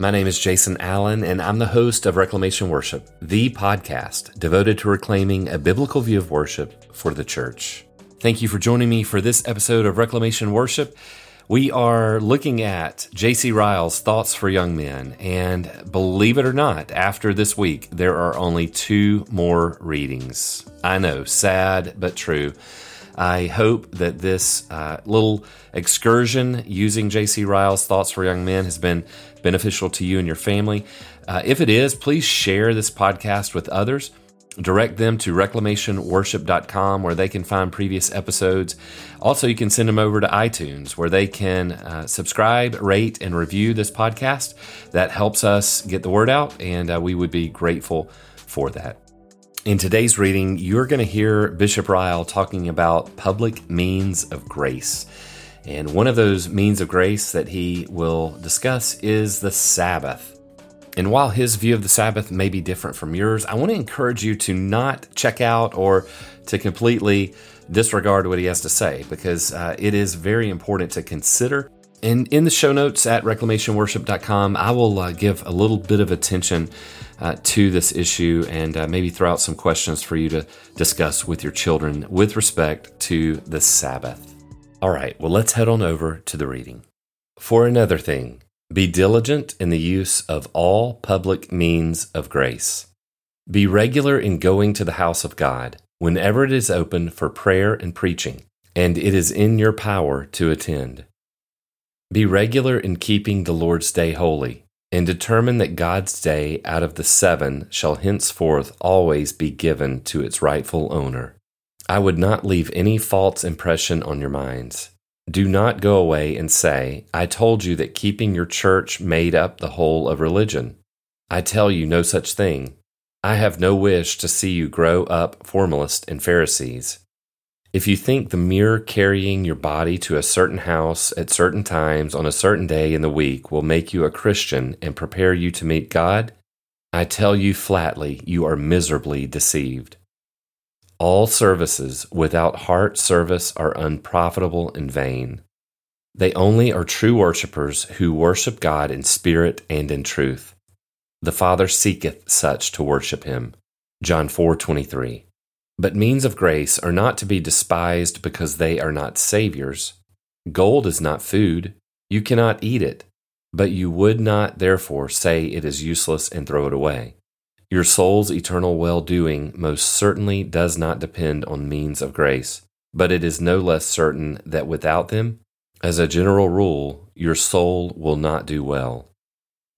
My name is Jason Allen, and I'm the host of Reclamation Worship, the podcast devoted to reclaiming a biblical view of worship for the church. Thank you for joining me for this episode of Reclamation Worship. We are looking at J.C. Ryle's Thoughts for Young Men, and believe it or not, after this week, there are only two more readings. I know, sad but true. I hope that this uh, little excursion using J.C. Ryle's Thoughts for Young Men has been beneficial to you and your family. Uh, if it is, please share this podcast with others. Direct them to reclamationworship.com where they can find previous episodes. Also, you can send them over to iTunes where they can uh, subscribe, rate, and review this podcast. That helps us get the word out, and uh, we would be grateful for that. In today's reading, you're going to hear Bishop Ryle talking about public means of grace. And one of those means of grace that he will discuss is the Sabbath. And while his view of the Sabbath may be different from yours, I want to encourage you to not check out or to completely disregard what he has to say because uh, it is very important to consider. And in the show notes at reclamationworship.com, I will uh, give a little bit of attention uh, to this issue and uh, maybe throw out some questions for you to discuss with your children with respect to the Sabbath. All right, well, let's head on over to the reading. For another thing, be diligent in the use of all public means of grace. Be regular in going to the house of God whenever it is open for prayer and preaching, and it is in your power to attend. Be regular in keeping the Lord's day holy and determine that God's day out of the seven shall henceforth always be given to its rightful owner. I would not leave any false impression on your minds. Do not go away and say, I told you that keeping your church made up the whole of religion. I tell you no such thing. I have no wish to see you grow up formalists and Pharisees. If you think the mere carrying your body to a certain house at certain times on a certain day in the week will make you a Christian and prepare you to meet God, I tell you flatly, you are miserably deceived. All services without heart service are unprofitable and vain. They only are true worshippers who worship God in spirit and in truth. The Father seeketh such to worship him. John 4:23. But means of grace are not to be despised because they are not saviors. Gold is not food. You cannot eat it, but you would not therefore say it is useless and throw it away. Your soul's eternal well doing most certainly does not depend on means of grace, but it is no less certain that without them, as a general rule, your soul will not do well.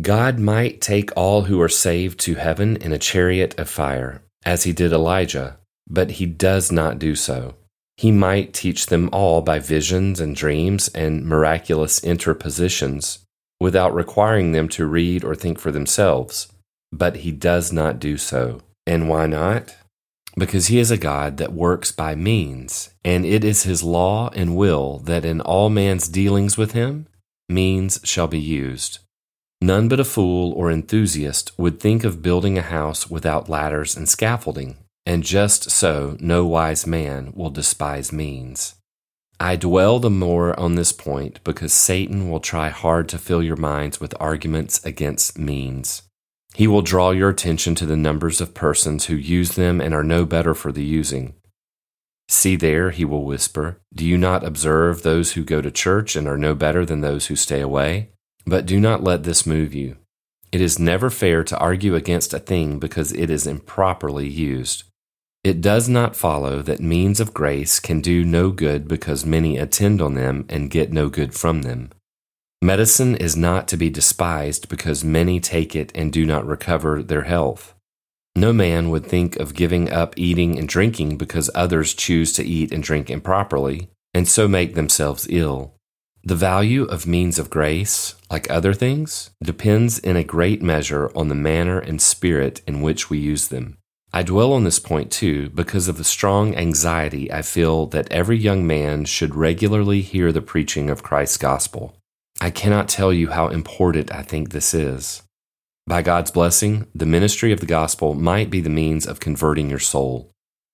God might take all who are saved to heaven in a chariot of fire, as he did Elijah, but he does not do so. He might teach them all by visions and dreams and miraculous interpositions without requiring them to read or think for themselves, but he does not do so. And why not? Because he is a God that works by means, and it is his law and will that in all man's dealings with him, means shall be used. None but a fool or enthusiast would think of building a house without ladders and scaffolding and just so no wise man will despise means. I dwell the more on this point because Satan will try hard to fill your minds with arguments against means. He will draw your attention to the numbers of persons who use them and are no better for the using. See there, he will whisper, do you not observe those who go to church and are no better than those who stay away? But do not let this move you. It is never fair to argue against a thing because it is improperly used. It does not follow that means of grace can do no good because many attend on them and get no good from them. Medicine is not to be despised because many take it and do not recover their health. No man would think of giving up eating and drinking because others choose to eat and drink improperly, and so make themselves ill. The value of means of grace, like other things, depends in a great measure on the manner and spirit in which we use them. I dwell on this point too because of the strong anxiety I feel that every young man should regularly hear the preaching of Christ's gospel. I cannot tell you how important I think this is. By God's blessing, the ministry of the gospel might be the means of converting your soul,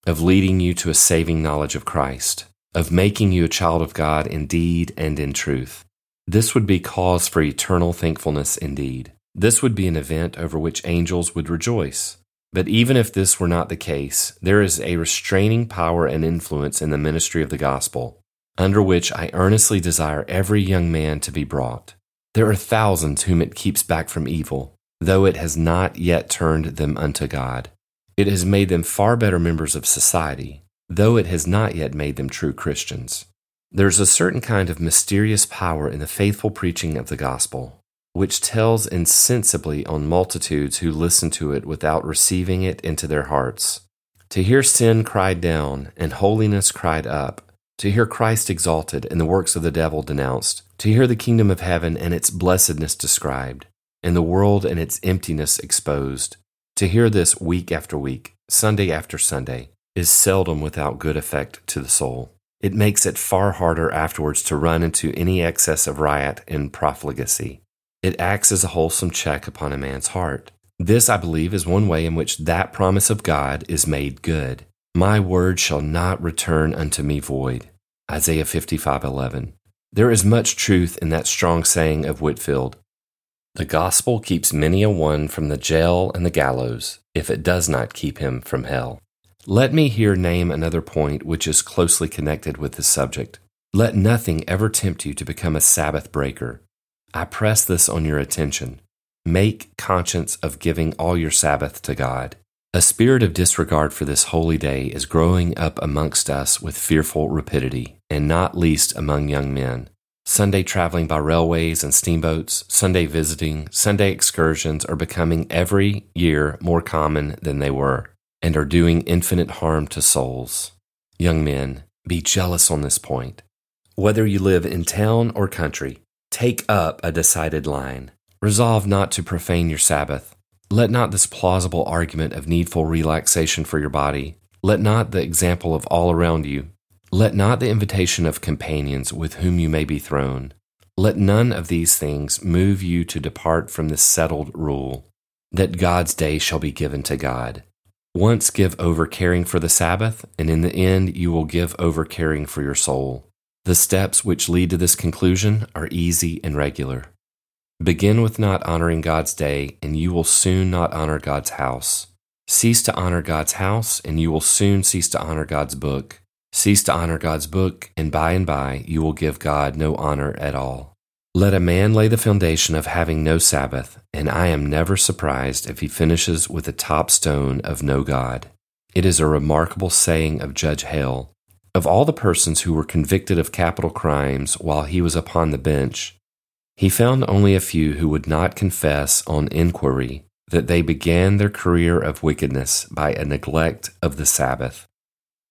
of leading you to a saving knowledge of Christ, of making you a child of God in deed and in truth. This would be cause for eternal thankfulness indeed. This would be an event over which angels would rejoice. But even if this were not the case, there is a restraining power and influence in the ministry of the gospel, under which I earnestly desire every young man to be brought. There are thousands whom it keeps back from evil, though it has not yet turned them unto God. It has made them far better members of society, though it has not yet made them true Christians. There's a certain kind of mysterious power in the faithful preaching of the gospel, which tells insensibly on multitudes who listen to it without receiving it into their hearts. To hear sin cried down and holiness cried up, to hear Christ exalted and the works of the devil denounced, to hear the kingdom of heaven and its blessedness described, and the world and its emptiness exposed, to hear this week after week, Sunday after Sunday, is seldom without good effect to the soul. It makes it far harder afterwards to run into any excess of riot and profligacy. It acts as a wholesome check upon a man's heart. This, I believe, is one way in which that promise of God is made good. My word shall not return unto me void. Isaiah 55:11. There is much truth in that strong saying of Whitefield. The gospel keeps many a one from the jail and the gallows, if it does not keep him from hell. Let me here name another point which is closely connected with this subject. Let nothing ever tempt you to become a Sabbath breaker. I press this on your attention. Make conscience of giving all your Sabbath to God. A spirit of disregard for this holy day is growing up amongst us with fearful rapidity, and not least among young men. Sunday traveling by railways and steamboats, Sunday visiting, Sunday excursions are becoming every year more common than they were, and are doing infinite harm to souls. Young men, be jealous on this point. Whether you live in town or country, Take up a decided line. Resolve not to profane your Sabbath. Let not this plausible argument of needful relaxation for your body, let not the example of all around you, let not the invitation of companions with whom you may be thrown, let none of these things move you to depart from this settled rule that God's day shall be given to God. Once give over caring for the Sabbath, and in the end you will give over caring for your soul. The steps which lead to this conclusion are easy and regular. Begin with not honoring God's day, and you will soon not honor God's house. Cease to honor God's house, and you will soon cease to honor God's book. Cease to honor God's book, and by and by you will give God no honor at all. Let a man lay the foundation of having no Sabbath, and I am never surprised if he finishes with the top stone of no God. It is a remarkable saying of Judge Hale of all the persons who were convicted of capital crimes while he was upon the bench, he found only a few who would not confess on inquiry that they began their career of wickedness by a neglect of the Sabbath.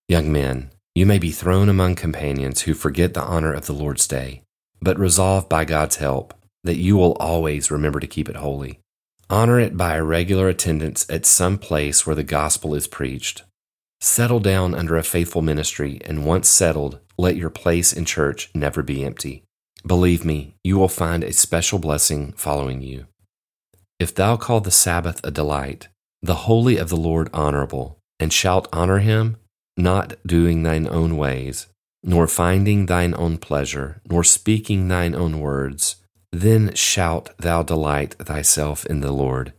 Young men, you may be thrown among companions who forget the honor of the Lord's day, but resolve by God's help that you will always remember to keep it holy. Honor it by a regular attendance at some place where the gospel is preached, Settle down under a faithful ministry, and once settled, let your place in church never be empty. Believe me, you will find a special blessing following you. If thou call the Sabbath a delight, the holy of the Lord honorable, and shalt honor him, not doing thine own ways, nor finding thine own pleasure, nor speaking thine own words, then shalt thou delight thyself in the Lord,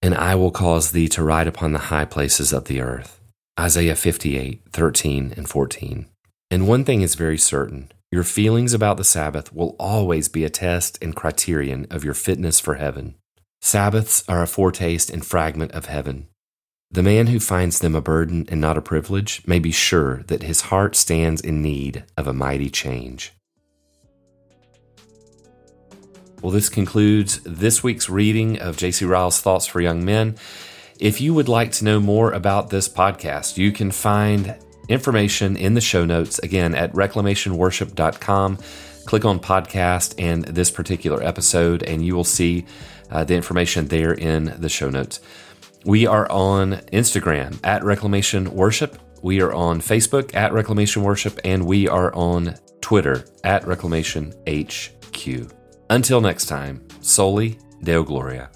and I will cause thee to ride upon the high places of the earth. Isaiah 58, 13 and 14. And one thing is very certain your feelings about the Sabbath will always be a test and criterion of your fitness for heaven. Sabbaths are a foretaste and fragment of heaven. The man who finds them a burden and not a privilege may be sure that his heart stands in need of a mighty change. Well, this concludes this week's reading of J.C. Ryle's Thoughts for Young Men. If you would like to know more about this podcast, you can find information in the show notes again at reclamationworship.com. Click on podcast and this particular episode, and you will see uh, the information there in the show notes. We are on Instagram at Reclamation Worship. We are on Facebook at Reclamation Worship, and we are on Twitter at Reclamation HQ. Until next time, Soli Deo Gloria.